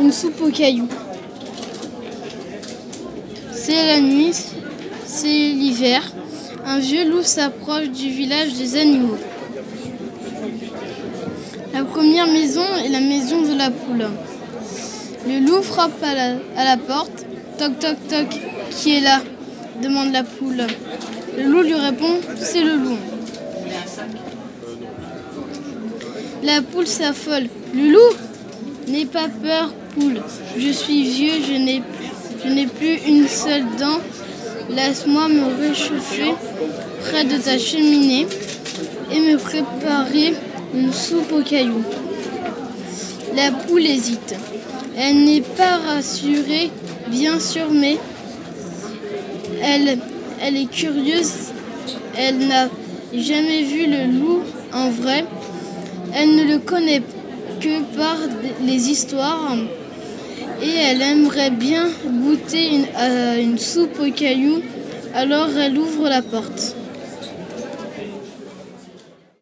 Une soupe aux cailloux. C'est la nuit, c'est l'hiver. Un vieux loup s'approche du village des animaux. La première maison est la maison de la poule. Le loup frappe à la, à la porte. Toc toc toc, qui est là? demande la poule. Le loup lui répond, c'est le loup. La poule s'affole. Le loup N'aie pas peur, Je suis vieux, je n'ai plus une seule dent. Laisse-moi me réchauffer près de ta cheminée et me préparer une soupe aux cailloux. La poule hésite. Elle n'est pas rassurée, bien sûr, mais elle, elle est curieuse. Elle n'a jamais vu le loup en vrai. Elle ne le connaît que par les histoires et elle aimerait bien goûter une, euh, une soupe aux cailloux. Alors elle ouvre la porte.